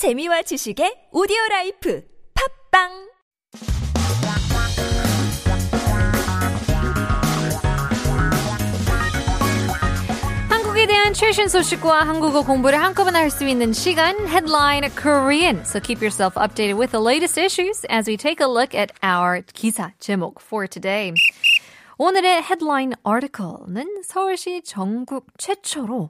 재미와 지식의 오디오 라이프 팝빵 한국에 대한 최신 소식과 한국어 공부를 한꺼번에 할 수 있는 시간 Headline Korean. So keep yourself updated with the latest issues as we take a look at our 기사 제목 for today. 오늘의 headline article는 서울시 전국 최초로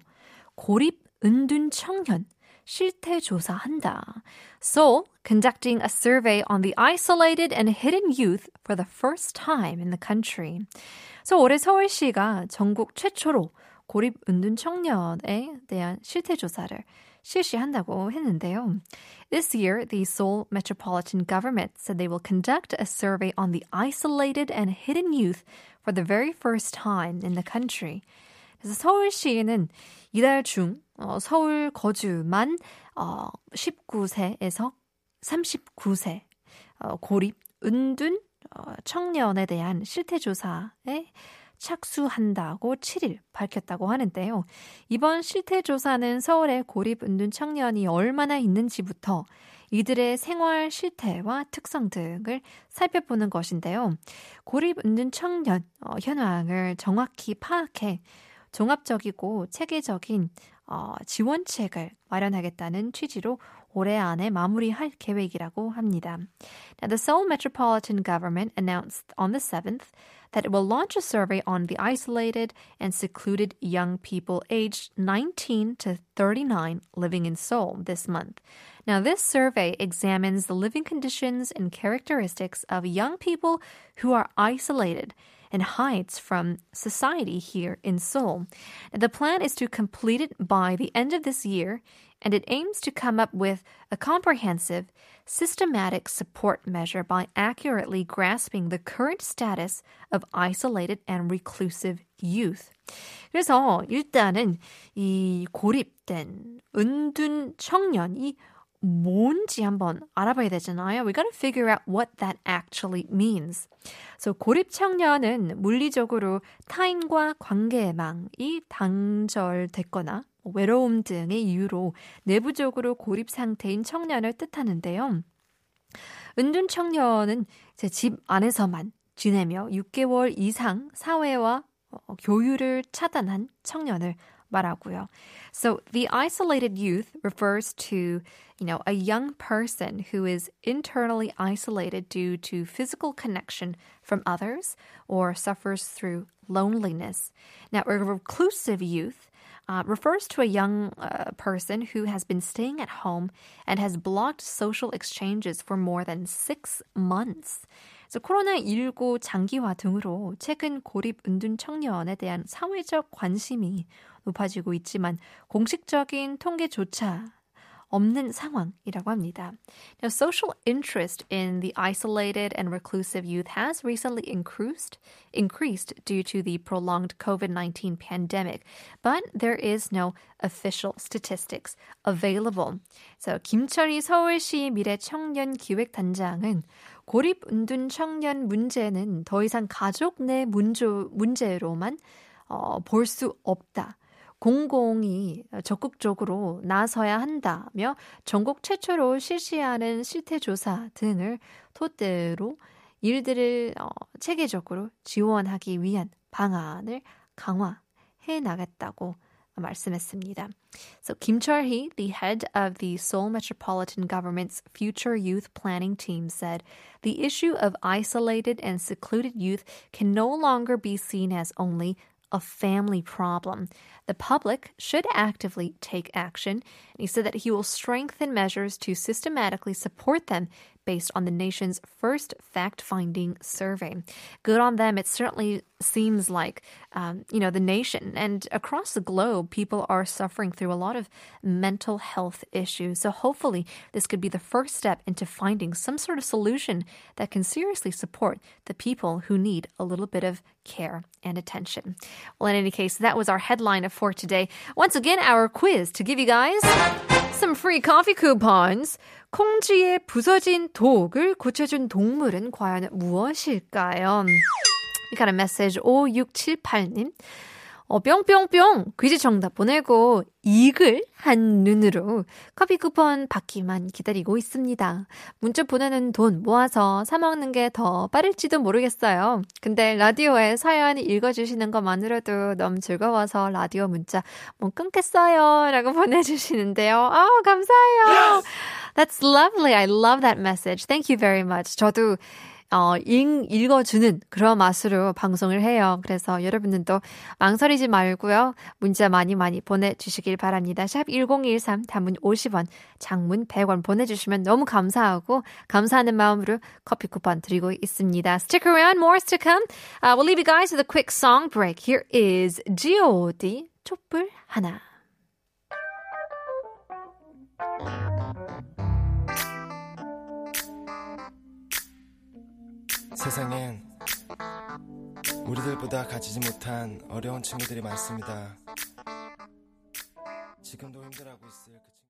고립 은둔 청년 실태 조사한다. Seoul conducting a survey on the isolated and hidden youth for the first time in the country. 그래서 올해 서울시가 전국 최초로 고립 은둔 청년에 대한 실태 조사를 실시한다고 했는데요. This year, the Seoul Metropolitan Government said they will conduct a survey on the isolated and hidden youth for the very first time in the country. 그래서 서울시는 이달 중 어, 서울 거주만 어, 19세에서 39세 어, 고립 은둔 어, 청년에 대한 실태 조사에 착수한다고 7일 밝혔다고 하는데요. 이번 실태 조사는 서울의 고립 은둔 청년이 얼마나 있는지부터 이들의 생활 실태와 특성 등을 살펴보는 것인데요. 고립 은둔 청년 어, 현황을 정확히 파악해 종합적이고 체계적인 어, 지원책을 마련하겠다는 취지로 올해 안에 마무리할 계획이라고 합니다. Now, the Seoul Metropolitan Government announced on the 7th that it will launch a survey on the isolated and secluded young people aged 19 to 39 living in Seoul this month. Now, this survey examines the living conditions and characteristics of young people who are isolated and hides from society here in Seoul. The plan is to complete it by the end of this year, and it aims to come up with a comprehensive, systematic support measure by accurately grasping the current status of isolated and reclusive youth. 그래서 일단은 이 고립된 은둔 청년이 뭔지 한번 알아봐야 되잖아요. We gotta figure out what that actually means. So 고립 청년은 물리적으로 타인과 관계망이 단절됐거나 외로움 등의 이유로 내부적으로 고립 상태인 청년을 뜻하는데요. 은둔 청년은 제 집 안에서만 지내며 6개월 이상 사회와 교류를 차단한 청년을 말하고요. So the isolated youth refers to, you know, a young person who is internally isolated due to physical connection from others or suffers through loneliness. Now, a reclusive youth uh, refers to a young uh, person who has been staying at home and has blocked social exchanges for more than six months. 그래서 코로나19 장기화 등으로 최근 고립 은둔 청년에 대한 사회적 관심이 높아지고 있지만 공식적인 통계조차 없는 상황이라고 합니다. Now, social interest in the isolated and reclusive youth has recently increased, increased due to the prolonged COVID-19 pandemic, but there is no official statistics available. So, 김철희 서울시 미래청년기획단장은 고립 은둔 청년 문제는 더 이상 가족 내 문조, 문제로만 어, 볼 수 없다. 공공이 적극적으로 나서야 한다며 전국 최초로 실시하는 실태조사 등을 토대로 일들을 어, 체계적으로 지원하기 위한 방안을 강화해 나갔다고 말씀했습니다. So Kim Chul-hee, the head of the Seoul Metropolitan Government's Future Youth Planning Team said, "The issue of isolated and secluded youth can no longer be seen as only a family problem. The public should actively take action. And he said that he will strengthen measures to systematically support them based on the nation's first fact finding survey. Good on them. It certainly seems like, um, you know, the nation and across the globe, people are suffering through a lot of mental health issues. So hopefully, this could be the first step into finding some sort of solution that can seriously support the people who need a little bit of care and attention. Well, in any case, that was our headline for today. Once again, our quiz to give you guys some free coffee coupons. 콩쥐의 부서진 독을 고쳐준 동물은 과연 무엇일까요? We got a message 5678님. 어, 뿅뿅뿅 퀴즈 정답 보내고 이글 한 눈으로 커피 쿠폰 받기만 기다리고 있습니다. 문자 보내는 돈 모아서 사 먹는 게 더 빠를지도 모르겠어요. 근데 라디오에 사연 읽어주시는 것만으로도 너무 즐거워서 라디오 문자 못 끊겠어요. 라고 보내주시는데요. 아 감사해요. That's lovely. I love that message. Thank you very much. 저도 어, 읽, 읽어주는 그런 맛으로 방송을 해요. 그래서 여러분들도 망설이지 말고요. 문자 많이 많이 보내주시길 바랍니다. 샵 1013, 단문 50원, 장문 100원 보내주시면 너무 감사하고, 감사하는 마음으로 커피 쿠폰 드리고 있습니다. Stick around, more is to come. Uh, we'll leave you guys with a quick song break. Here is G.O.D. 촛불 하나. 세상엔 우리들보다 가지지 못한 어려운 친구들이 많습니다. 지금도 힘들어하고 있을 그 친구...